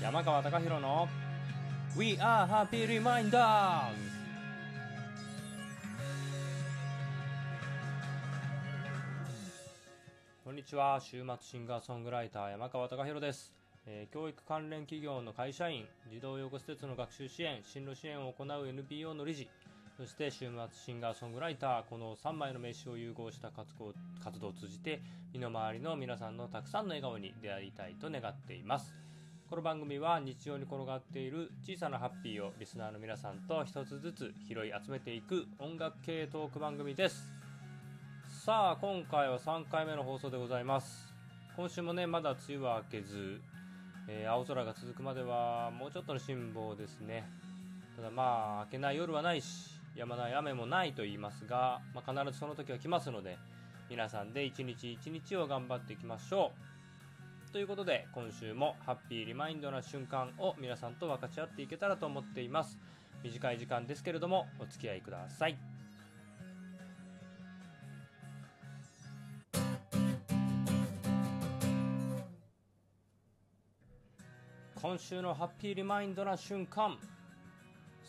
山川貴博の We are Happy Reminders こんにちは。週末シンガーソングライター山川貴博です、えー教育関連企業の会社員児童養護施設の学習支援進路支援を行う NPO の理事。そして週末シンガーソングライターこの3枚の名刺を融合した活動活動を通じて身の回りの皆さんのたくさんの笑顔に出会いたいと願っています。この番組は日常に転がっている小さなハッピーをリスナーの皆さんと一つずつ拾い集めていく音楽系トーク番組です。さあ今回は3回目の放送でございます。今週もねまだ梅雨は明けず、えー青空が続くまではもうちょっとの辛抱ですね。ただまあ明けない夜はないし止まない雨もないと言いますが、まあ、必ずその時は来ますので皆さんで一日一日を頑張っていきましょう。ということで今週もハッピーリマインドな瞬間を皆さんと分かち合っていけたらと思っています。短い時間ですけれどもお付き合いください。今週のハッピーリマインドな瞬間。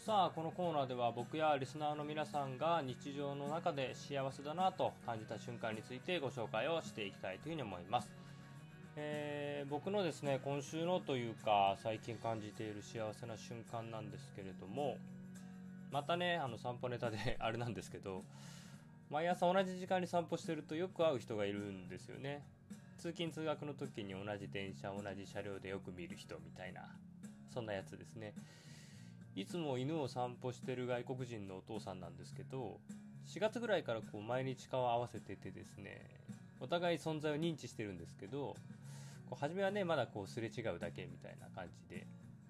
さあこのコーナーでは僕やリスナーの皆さんが日常の中で幸せだなと感じた瞬間についてご紹介をしていきたいというふうに思います、えー僕のですね今週のというか最近感じている幸せな瞬間なんですけれどもまたねあの散歩ネタで あれなんですけど毎朝同じ時間に散歩してるとよく会う人がいるんですよね。通勤通学の時に同じ電車同じ車両でよく見る人みたいなそんなやつですね。いつも犬を散歩してる外国人のお父さんなんですけど4月ぐらいからこう毎日顔を合わせててですねお互い存在を認知してるんですけどこう初めはねまだこうすれ違うだけみたいな感じで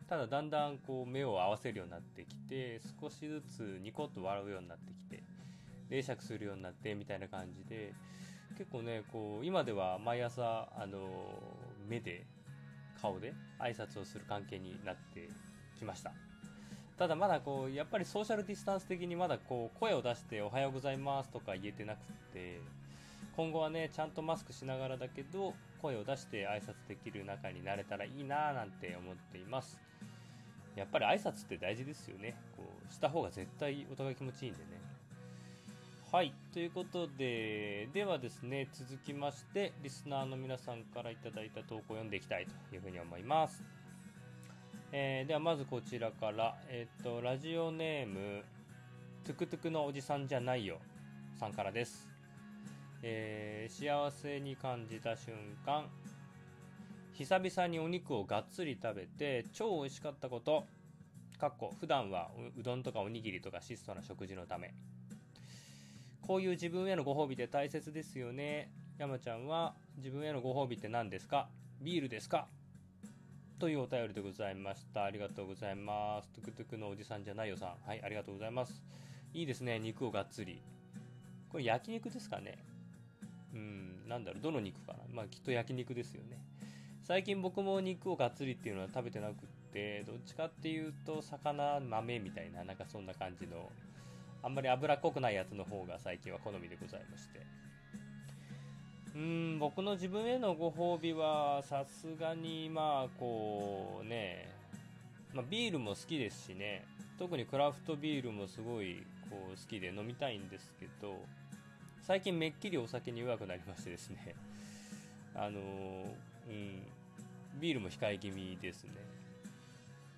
ただだんだんこう目を合わせるようになってきて少しずつニコッと笑うようになってきて冷酌するようになってみたいな感じで結構ねこう今では毎朝あの目で顔で挨拶をする関係になってきました。ただまだこうやっぱりソーシャルディスタンス的にまだこう声を出しておはようございますとか言えてなくて今後はねちゃんとマスクしながらだけど声を出して挨拶できる仲になれたらいいなぁなんて思っています。やっぱり挨拶って大事ですよね。こうした方が絶対お互い気持ちいいんでね。はい。ということでではですね続きましてリスナーの皆さんからいただいた投稿を読んでいきたいというふうに思います。えーではまずこちらから、えっとラジオネームトゥクトゥクのおじさんじゃないよさんからです、えー幸せに感じた瞬間久々にお肉をがっつり食べて超美味しかったことかっこ普段はうどんとかおにぎりとか質素な食事のためこういう自分へのご褒美って大切ですよね山ちゃんは自分へのご褒美って何ですか？ビールですか？というお便りでございました。ありがとうございます。トゥクトゥクのおじさんじゃないよさん。はい、ありがとうございます。いいですね、肉をがっつり。これ焼肉ですかね、なんだろう、どの肉かなまあきっと焼肉ですよね。最近僕も肉をがっつりっていうのは食べてなくって、どっちかっていうと魚、豆みたいな、なんかそんな感じの、あんまり脂っこくないやつの方が最近は好みでございまして。うーん僕の自分へのご褒美はさすがにまあこうね、まあ、ビールも好きですしね特にクラフトビールもすごいこう好きで飲みたいんですけど最近めっきりお酒に弱くなりましてですね。あのうんビールも控え気味ですね。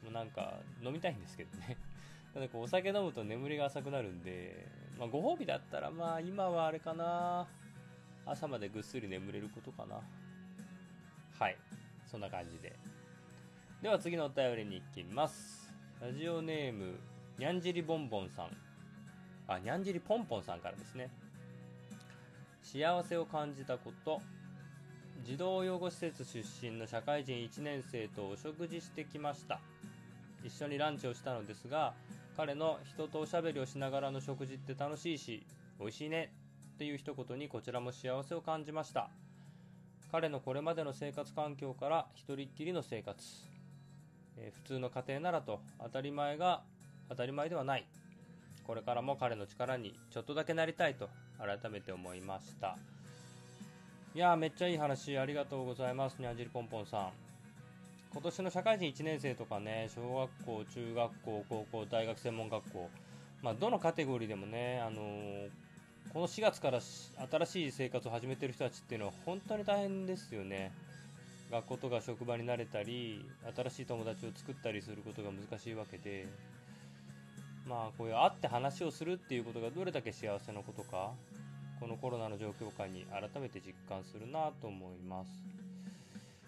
もうなんか飲みたいんですけどね。ただこうお酒飲むと眠りが浅くなるんで、まあ、ご褒美だったらまあ今はあれかな。朝までぐっすり眠れることかな。はい。そんな感じで。では次のお便りに行きます。ラジオネームにゃんじりボンボンさん。あにゃんじりポンポンさんからですね。幸せを感じたこと。児童養護施設出身の社会人1年生とお食事してきました。一緒にランチをしたのですが彼の人とおしゃべりをしながらの食事って楽しいし美味しいねっていう一言にこちらも幸せを感じました。彼のこれまでの生活環境から一人っきりの生活、えー普通の家庭ならと当たり前が当たり前ではない。これからも彼の力にちょっとだけなりたいと改めて思いました。いやーめっちゃいい話ありがとうございますにゃんじりぽんぽんさん。今年の社会人1年生とかね小学校中学校高校大学専門学校、まあ、どのカテゴリーでもね、あのー、この4月から新しい生活を始めてる人たちっていうのは本当に大変ですよね。学校とか職場に慣れたり新しい友達を作ったりすることが難しいわけでまあこういう会って話をするっていうことがどれだけ幸せなことかこのコロナの状況下に改めて実感するなと思います。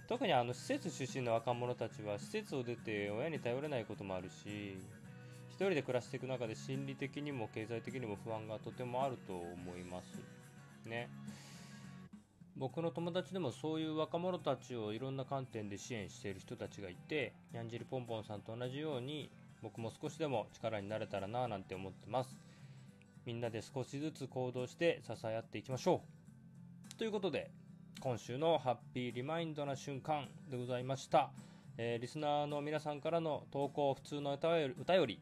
特にあの施設出身の若者たちは施設を出て親に頼れないこともあるし一人で暮らしていく中で心理的にも経済的にも不安がとてもあると思います。ね。僕の友達でもそういう若者たちをいろんな観点で支援している人たちがいてにゃんじりぽんぽんさんと同じように僕も少しでも力になれたらなぁなんて思ってます。みんなで少しずつ行動して支え合っていきましょう。ということで今週のハッピーリマインドな瞬間でございました、えー、リスナーの皆さんからの投稿普通の歌より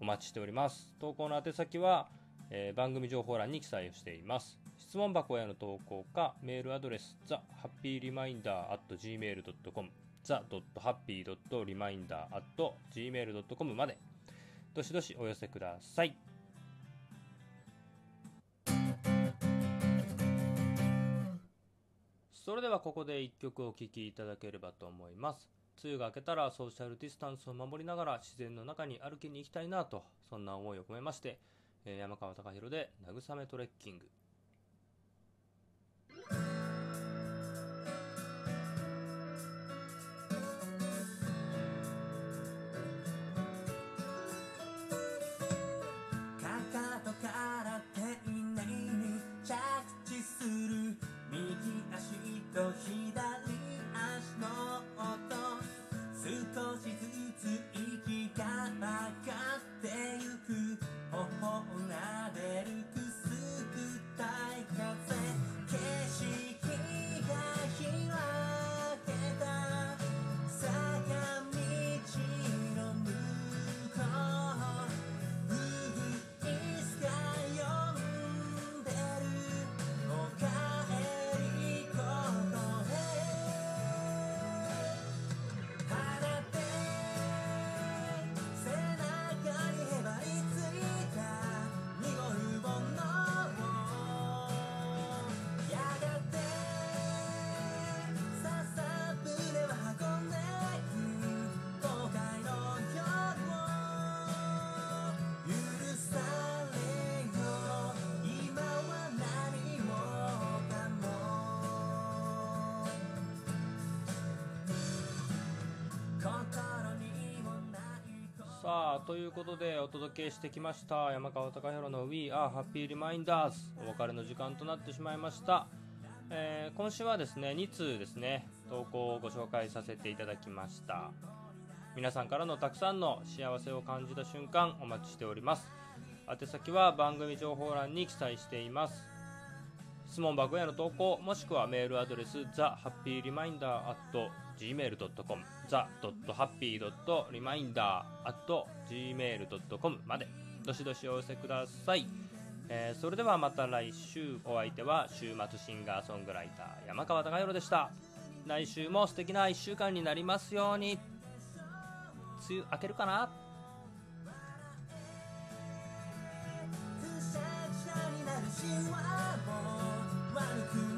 お待ちしております。投稿の宛先は、えー、番組情報欄に記載をしています。質問箱への投稿かメールアドレス thehappyreminder.gmail.com the.happy.reminder.gmail.com までどしどしお寄せください。それではここで一曲お聴きいただければと思います。梅雨が明けたらソーシャルディスタンスを守りながら自然の中に歩きに行きたいなとそんな思いを込めまして、え山川隆弘で慰めトレッキング。さあということでお届けしてきました山川貴弘の We are Happy Reminders お別れの時間となってしまいました、えー、今週はですね2通ですね投稿をご紹介させていただきました。皆さんからのたくさんの幸せを感じた瞬間お待ちしております。宛先は番組情報欄に記載しています。質問箱への投稿もしくはメールアドレスザハッピー Reminder gmail.com the.happy.reminder.gmail.com までどしどしお寄せください、えー、それではまた来週お相手は週末シンガーソングライター山川貴弘でした。来週も素敵な1週間になりますように。梅雨明けるかな？悪く